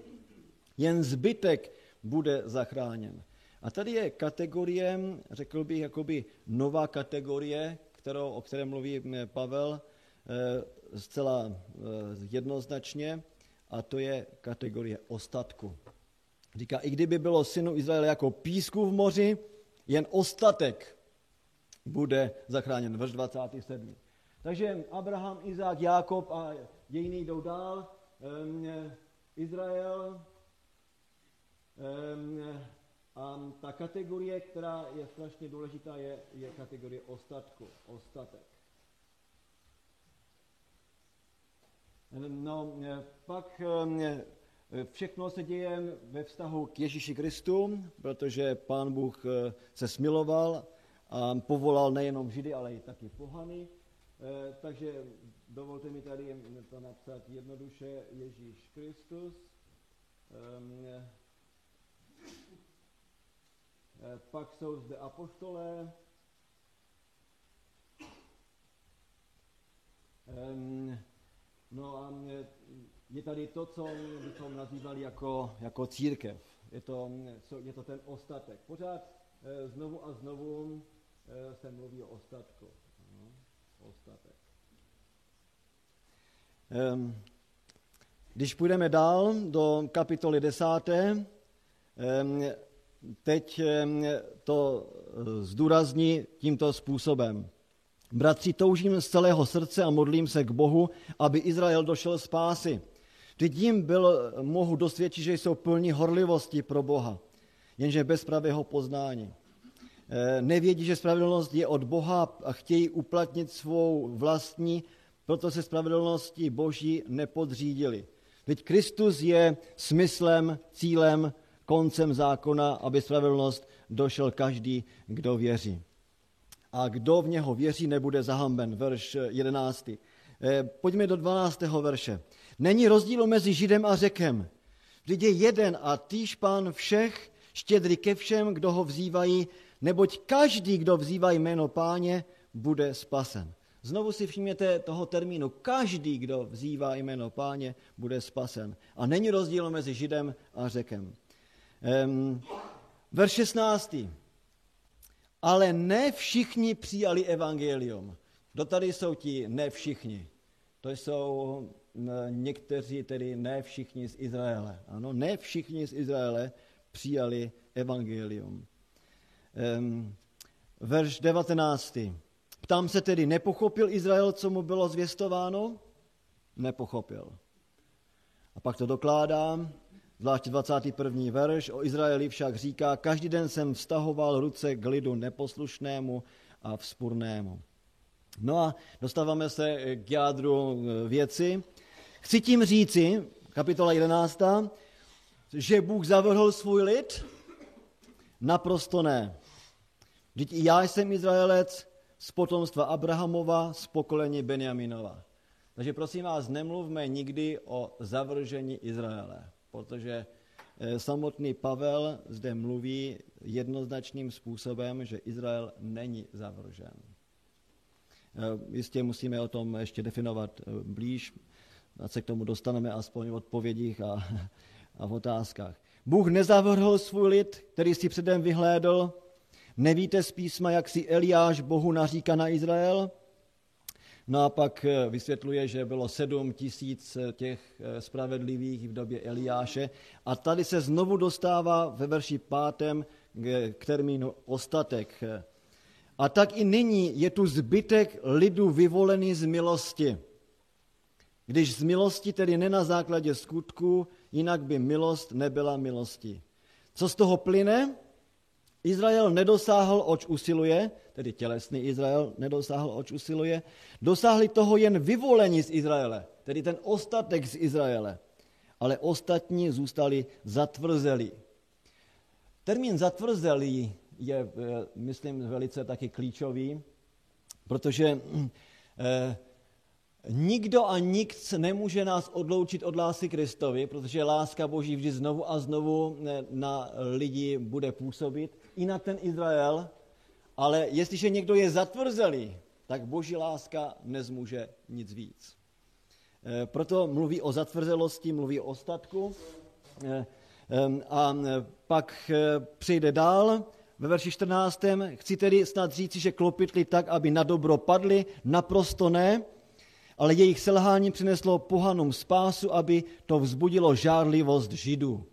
jen zbytek bude zachráněn. A tady je kategorie, řekl bych, jakoby nová kategorie, kterou, o které mluví Pavel eh, zcela eh, jednoznačně, a to je kategorie ostatku. Říká, i kdyby bylo synu Izraele jako písku v moři, jen ostatek bude zachráněn. Verš 27. Takže Abraham, Izák, Jákob a jiní jdou dál. Izrael, a ta kategorie, která je strašně důležitá, je, je kategorie ostatku, ostatek. No, pak všechno se děje ve vztahu k Ježíši Kristu, protože Pán Bůh eh, se smiloval a povolal nejenom Židy, ale i taky pohany. Eh, takže dovolte mi tady to napsat jednoduše Ježíš Kristus. Ehm, eh, pak jsou zde apoštolé. Ehm, no a je tady to, co bychom nazývali jako, jako církev. Je to, je to ten ostatek. Pořád eh, znovu a znovu se mluví o ostatku ostatek. Když půjdeme dál do kapitoly desáté, teď to eh, zdůrazní tímto způsobem. Bratři, toužím z celého srdce a modlím se k Bohu, aby Izrael došel z pásy. Vždyť jim byl, mohu dosvědčit, že jsou plní horlivosti pro Boha, jenže bez pravého poznání. Eh, nevědí, že spravedlnost je od Boha a chtějí uplatnit svou vlastní, proto se spravedlnosti Boží nepodřídili. Veď Kristus je smyslem, cílem, koncem zákona, aby spravedlnost došel každý, kdo věří. A kdo v něho věří, nebude zahamben. Verš 11. Eh, pojďme do 12. verše. Není rozdílu mezi Židem a Řekem. Vždyť je jeden a týž pán všech, štědrý ke všem, kdo ho vzývají, neboť každý, kdo vzývá jméno páně, bude spasen. Znovu si všimněte toho termínu. Každý, kdo vzývá jméno páně, bude spasen. A není rozdíl mezi Židem a Řekem. Um, verš 16. Ale ne všichni přijali evangelium. Kdo tady jsou ti ne všichni? To jsou někteří, tedy ne všichni z Izraele. Ano, ne všichni z Izraele přijali evangelium um, verš 19. Ptám se tedy, nepochopil Izrael, co mu bylo zvěstováno? Nepochopil. A pak to dokládám, zvláště 21. verš, o Izraeli však říká, každý den jsem vztahoval ruce k lidu neposlušnému a vzpurnému. No a dostáváme se k jádru e, věci. Chci tím říci, kapitola 11, že Bůh zavrhl svůj lid? Naprosto ne. Vždyť i já jsem Izraelec z potomstva Abrahamova, z pokolení Benjaminova. Takže prosím vás, nemluvme nikdy o zavržení Izraele, protože eh, samotný Pavel zde mluví jednoznačným způsobem, že Izrael není zavržen. Eh, jistě musíme o tom ještě definovat eh, blíž, a se k tomu dostaneme aspoň v odpovědích a, a v otázkách. Bůh nezavrhl svůj lid, který si předem vyhlédl, Nevíte z písma, jak si Eliáš Bohu naříká na Izrael? No a pak eh, vysvětluje, že bylo sedm tisíc těch spravedlivých v době Eliáše. A tady se znovu dostává ve verši pátém k termínu ostatek. A tak i nyní je tu zbytek lidu vyvolený z milosti. Když z milosti tedy ne na základě skutků, jinak by milost nebyla milosti. Co z toho plyne? Izrael nedosáhl, oč usiluje, tedy tělesný Izrael nedosáhl, oč usiluje, dosáhli toho jen vyvolení z Izraele, tedy ten ostatek z Izraele, ale ostatní zůstali zatvrzelí. Termín zatvrzelý je, eh, myslím, velice taky klíčový, protože eh, Nikdo a nikt nemůže nás odloučit od lásky Kristovi, protože láska Boží vždy znovu a znovu eh, na lidi bude působit, i na ten Izrael, ale jestliže někdo je zatvrzelý, tak Boží láska nezmůže nic víc. Proto mluví o zatvrzelosti, mluví o ostatku. A pak přijde dál ve verši 14. Chci tedy snad říci, že klopitli tak, aby na dobro padli, naprosto ne, ale jejich selhání přineslo pohanům spásu, aby to vzbudilo žárlivost židů.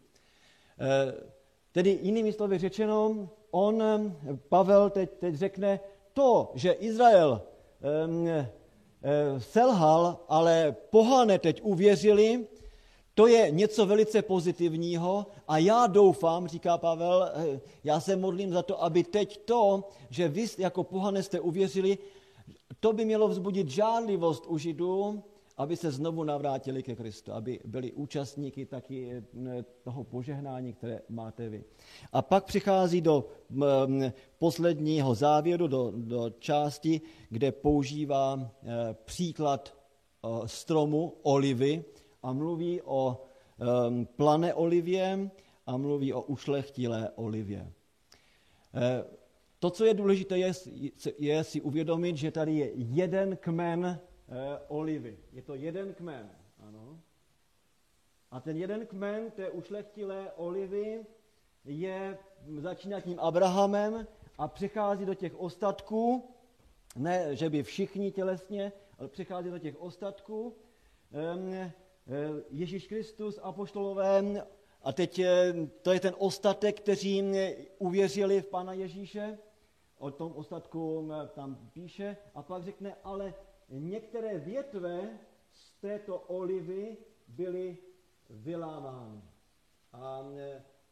Eh, tedy jinými slovy řečeno, on, Pavel teď, teď řekne, to, že Izrael um, selhal, ale pohané teď uvěřili, to je něco velice pozitivního a já doufám, říká Pavel, eh, já se modlím za to, aby teď to, že vy jako pohané jste uvěřili, to by mělo vzbudit žádlivost u Židů, aby se znovu navrátili ke Kristu, aby byli účastníky taky eh, toho požehnání, které máte vy. A pak přichází do posledního závěru, do, do části, kde používá eh, příklad stromu olivy a mluví o plané olivě a mluví o ušlechtilé olivě. To, co je důležité, je, je si uvědomit, že tady je jeden kmen e, olivy. Je to jeden kmen, ano. A ten jeden kmen té ušlechtilé olivy je, začíná tím Abrahamem a přechází do těch ostatků, ne, že by všichni tělesně, ale přechází do těch ostatků. E, Ježíš Kristus, apoštolové, a teď to je ten ostatek, kteří uvěřili v Pána Ježíše, o tom ostatku tam píše a pak řekne, ale některé větve z této olivy byly vylámány. A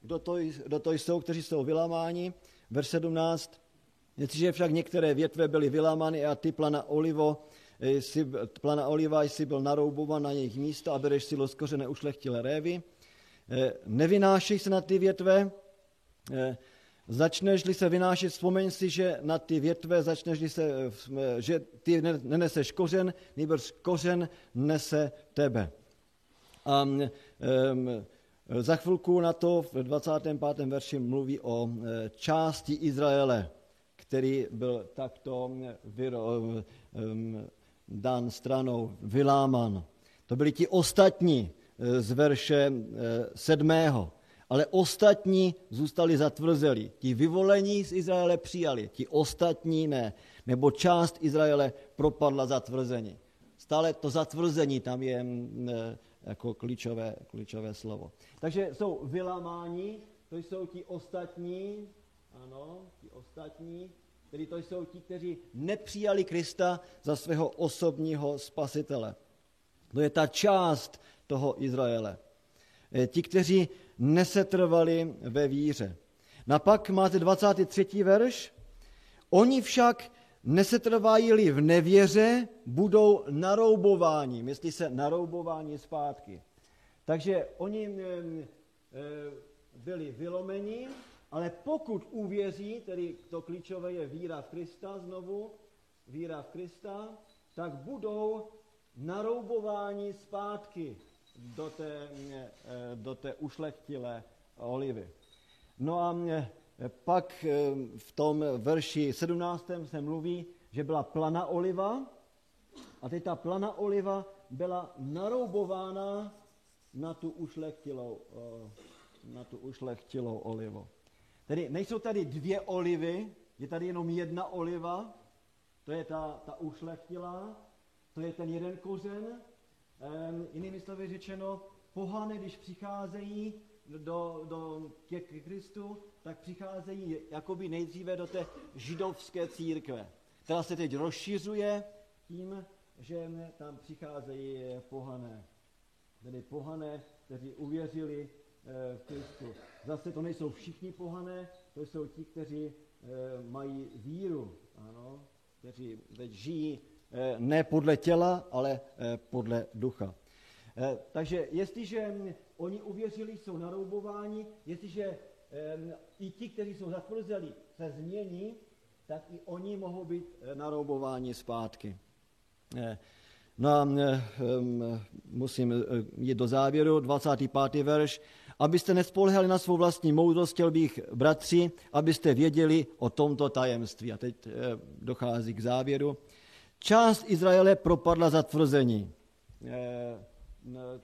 kdo to, kdo to jsou, kteří jsou vylámáni? Verš 17. Jestliže však některé větve byly vylámány a ty plana olivo, jsi, plana oliva jsi byl naroubovan na jejich místo a bereš si loskořené ušlechtilé révy. Eh, nevynášej se na ty větve, eh, Začneš-li se vynášet, vzpomeň si, že na ty větve začneš se, že ty neneseš kořen, nejbrž kořen nese tebe. A um, za chvilku na to v 25. verši mluví o části Izraele, který byl takto vyro, um, dán stranou, vyláman. To byli ti ostatní e, z verše e, sedmého ale ostatní zůstali zatvrzeli. Ti vyvolení z Izraele přijali, ti ostatní ne, nebo část Izraele propadla zatvrzení. Stále to zatvrzení tam je mm, e, jako klíčové, klíčové slovo. Takže jsou vylamáni, to jsou ti ostatní, ano, ti ostatní, tedy to jsou ti, kteří nepřijali Krista za svého osobního spasitele. To je ta část toho Izraele. E, ti, kteří nesetrvali ve víře. Napak máte 23. verš. Oni však nesetrvají v nevěře, budou naroubováni. Myslí se naroubování zpátky. Takže oni byli vylomeni, ale pokud uvěří, tedy to klíčové je víra v Krista znovu, víra v Krista, tak budou naroubováni zpátky do té, eh, do té ušlechtilé olivy. No a eh, pak eh, v tom verši 17. se mluví, že byla plana oliva a teď ta plana oliva byla naroubována na tu ušlechtilou, na tu ušlechtilou olivu. Tedy nejsou tady dvě olivy, je tady jenom jedna oliva, to je ta, ta ušlechtilá, to je ten jeden kořen. Um, jinými slovy řečeno, pohane, když přicházejí do, do, ke Kristu, tak přicházejí jakoby nejdříve do té židovské církve, která se teď rozšiřuje tím, že tam přicházejí pohané. Tedy pohané, kteří uvěřili v Kristu. Zase to nejsou všichni pohané, to jsou ti, kteří eh, mají víru, ano, kteří teď žijí eh, ne podle těla, ale podle ducha. Takže jestliže oni uvěřili, jsou naroubováni, jestliže i ti, kteří jsou zatvrzeli, se změní, tak i oni mohou být naroubováni zpátky. No a musím jít do závěru, 25. verš. Abyste nespolehali na svou vlastní moudrost, chtěl bych, bratři, abyste věděli o tomto tajemství. A teď dochází k závěru. Část Izraele propadla zatvrzení.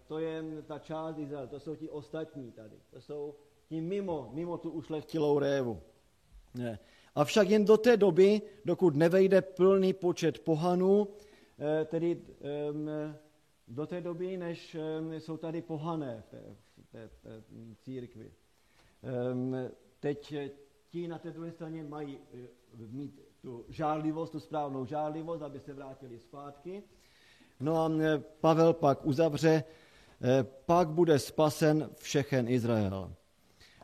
To je ta část Izraele, to jsou ti ostatní tady. To jsou ti mimo, mimo tu ušlechtilou révu. Avšak jen do té doby, dokud nevejde plný počet pohanů, Eh, tedy do té doby, než jsou tady pohané církvi. Teď eh, ti na té druhé straně mají eh, mít tu žárlivost, tu správnou žárlivost, aby se vrátili zpátky. No a Pavel pak uzavře, pak bude spasen všechen Izrael.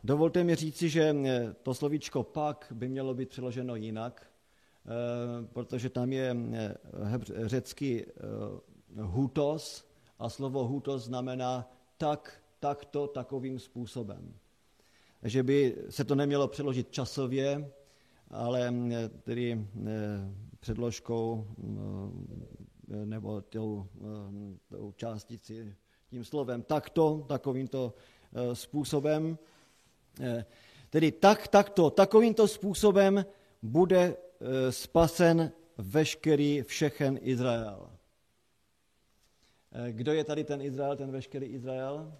Dovolte mi říci, že to slovíčko pak by mělo být přeloženo jinak, Eh, protože tam je eh, řecký eh, hutos a slovo hutos znamená tak, takto, takovým způsobem. Že by se to nemělo přeložit časově, ale tedy předložkou nebo tou, tou částici, tím slovem takto, takovýmto způsobem. Tedy tak, takto, takovýmto způsobem bude Eh, spasen veškerý všechen Izrael. Kdo je tady ten Izrael, ten veškerý Izrael?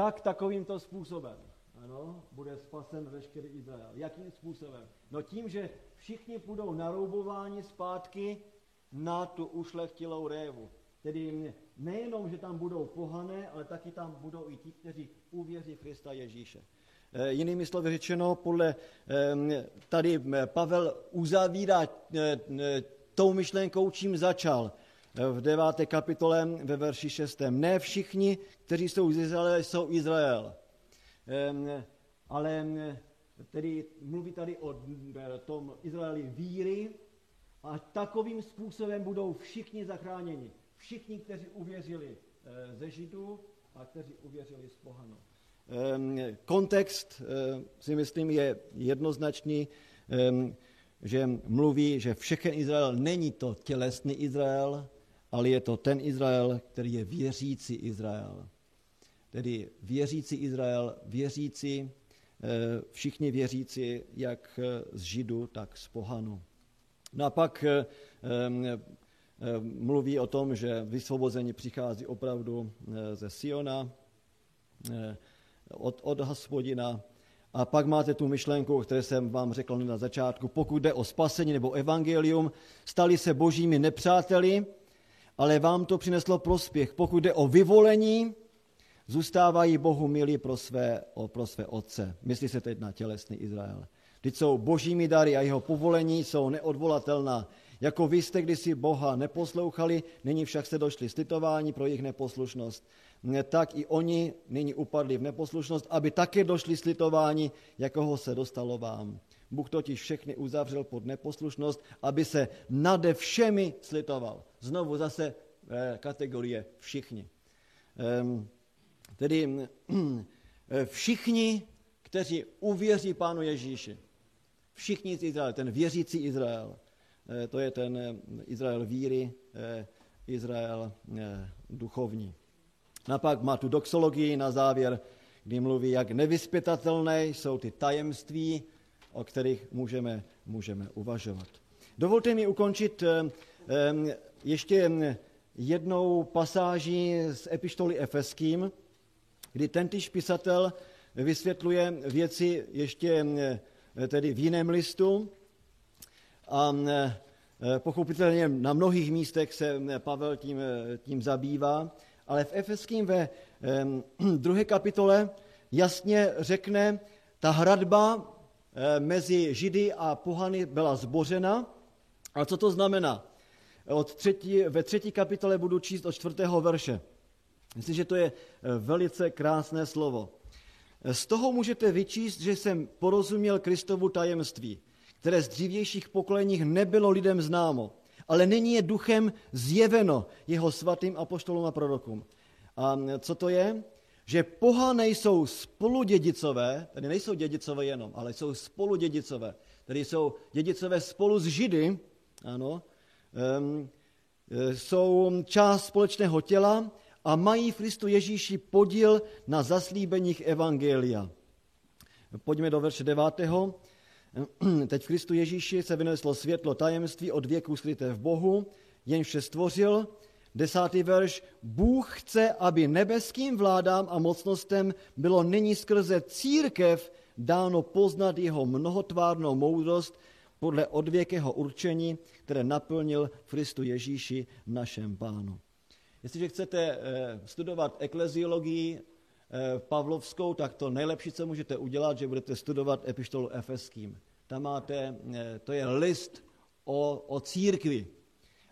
Tak takovýmto způsobem. Ano, bude spasen veškerý Izrael. Jakým způsobem? No tím, že všichni budou naroubováni zpátky na tu ušlechtilou révu. Tedy nejenom, že tam budou pohané, ale taky tam budou i ti, kteří uvěří Krista Ježíše. Eh, jinými slovy řečeno, podle tady Pavel uzavírá eh, tou myšlenkou, čím začal v deváté kapitole ve verši šestém. Ne všichni, kteří jsou z Izraele, jsou Izrael. Ale tedy mluví tady o eh, tom Izraeli víry a takovým způsobem budou všichni zachráněni. Všichni, kteří uvěřili ze Židů a kteří uvěřili z pohanů. Ehm, kontext ehm, si myslím je jednoznačný, že mluví, že všechen Izrael není to tělesný Izrael, ale je to ten Izrael, který je věřící Izrael. Tedy věřící Izrael, věřící, všichni věřící, jak z Židu, tak z pohanu. No a pak mluví o tom, že vysvobození přichází opravdu ze Siona, od, od hospodina. A pak máte tu myšlenku, o které jsem vám řekl na začátku. Pokud jde o spasení nebo evangelium, stali se božími nepřáteli, ale vám to přineslo prospěch. Pokud jde o vyvolení, zůstávají Bohu milí pro své, pro své otce. Myslí se teď na tělesný Izrael. Teď jsou božími dary a jeho povolení jsou neodvolatelná. Jako vy jste kdysi Boha neposlouchali, nyní však se došli slitování pro jejich neposlušnost tak i oni nyní upadli v neposlušnost, aby také došli slitování, jakoho se dostalo vám. Bůh totiž všechny uzavřel pod neposlušnost, aby se nade všemi slitoval. Znovu zase eh, kategorie všichni. Ehm, tedy eh, všichni, kteří uvěří Pánu Ježíši. Všichni z Izraele, ten věřící Izrael. Eh, to je ten Izrael víry, Izrael duchovní. A pak má tu doxologii na závěr, kdy mluví, jak nevyspětatelné jsou ty tajemství, o kterých můžeme, můžeme uvažovat. Dovolte mi ukončit ještě jednou pasáží z epištoly Efeským, kdy tentýž pisatel vysvětluje věci ještě eh, tedy v jiném listu. A Pochopitelně na mnohých místech se Pavel tím, tím zabývá, ale v Efeským ve druhé kapitole jasně řekne, ta hradba mezi Židy a pohany byla zbořena. A co to znamená? Od třetí, ve třetí kapitole budu číst od čtvrtého verše. Myslím, že to je velice krásné slovo. Z toho můžete vyčíst, že jsem porozuměl Kristovu tajemství, které z dřívějších pokoleních nebylo lidem známo, ale nyní je duchem zjeveno jeho svatým apoštolům a prorokům. A co to je? Že pohané jsou spoludědicové, tedy nejsou dědicové jenom, ale jsou spoludědicové, tedy jsou dědicové spolu s Židy, ano, jsou část společného těla a mají v Kristu Ježíši podíl na zaslíbeních Evangelia. Pojďme do verše 9. Teď v Kristu Ježíši se vyneslo světlo tajemství od věku skryté v Bohu, jen vše stvořil. Desátý verš. Bůh chce, aby nebeským vládám a mocnostem bylo nyní skrze církev dáno poznat jeho mnohotvárnou moudrost podle odvěkého určení, které naplnil v Kristu Ježíši našem pánu. Jestliže chcete eh, studovat ekleziologii eh, pavlovskou, tak to nejlepší, co můžete udělat, že budete studovat epištolu efeským. Tam máte, eh, to je list o, o církvi.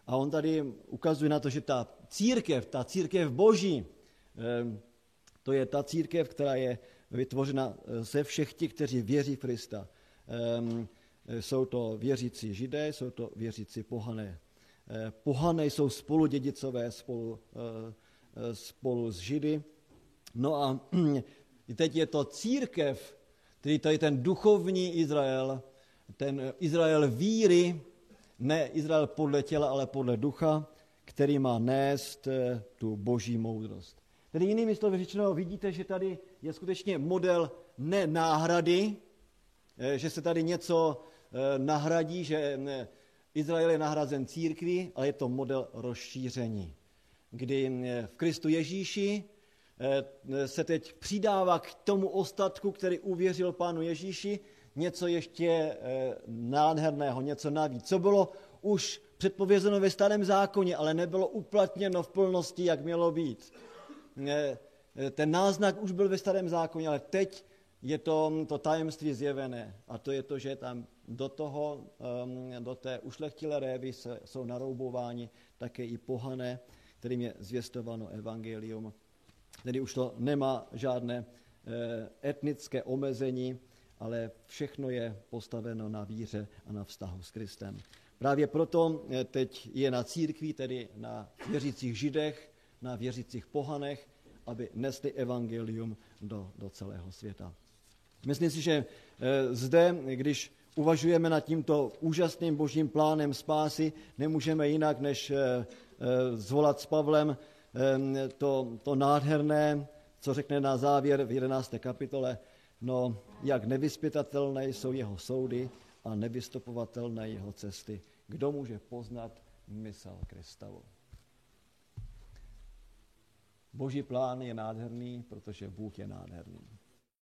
A on tady ukazuje na to, že ta církev, ta církev boží, to je ta církev, která je vytvořena ze všech těch, kteří věří v Krista. Jsou to věřící židé, jsou to věřící pohané. Eh, pohané jsou spolu dědicové spolu, eh, eh, spolu s Židy. No a teď je to církev, který to je ten duchovní Izrael, ten Izrael víry, ne Izrael podle těla, ale podle ducha, který má nést tu boží moudrost. Tedy jinými slovy řečeno, vidíte, že tady je skutečně model ne náhrady, že se tady něco nahradí, že Izrael je nahrazen církví, ale je to model rozšíření, kdy eh, v Kristu Ježíši eh, se teď přidává k tomu ostatku, který uvěřil Pánu Ježíši, něco ještě eh, nádherného, něco navíc. Co bylo už předpovězeno ve starém zákoně, ale nebylo uplatněno v plnosti, jak mělo být. Ten náznak už byl ve starém zákoně, ale teď je to, to tajemství zjevené. A to je to, že tam do, toho, um, do té ušlechtilé révy jsou naroubováni také i pohané, kterým je zvěstováno evangelium. Tedy už to nemá žádné eh, etnické omezení, ale všechno je postaveno na víře a na vztahu s Kristem. Právě proto eh, teď je na církvi, tedy na věřících židech, na věřících pohanech, aby nesli evangelium do, do celého světa. Myslím si, že eh, zde, když uvažujeme nad tímto úžasným božím plánem spásy, nemůžeme jinak, než eh, eh, zvolat s Pavlem to, to nádherné, co řekne na závěr v 11. kapitole, no jak nevyspětatelné jsou jeho soudy a nevystopovatelné jeho cesty. Kdo může poznat mysl Kristovu? Boží plán je nádherný, protože Bůh je nádherný.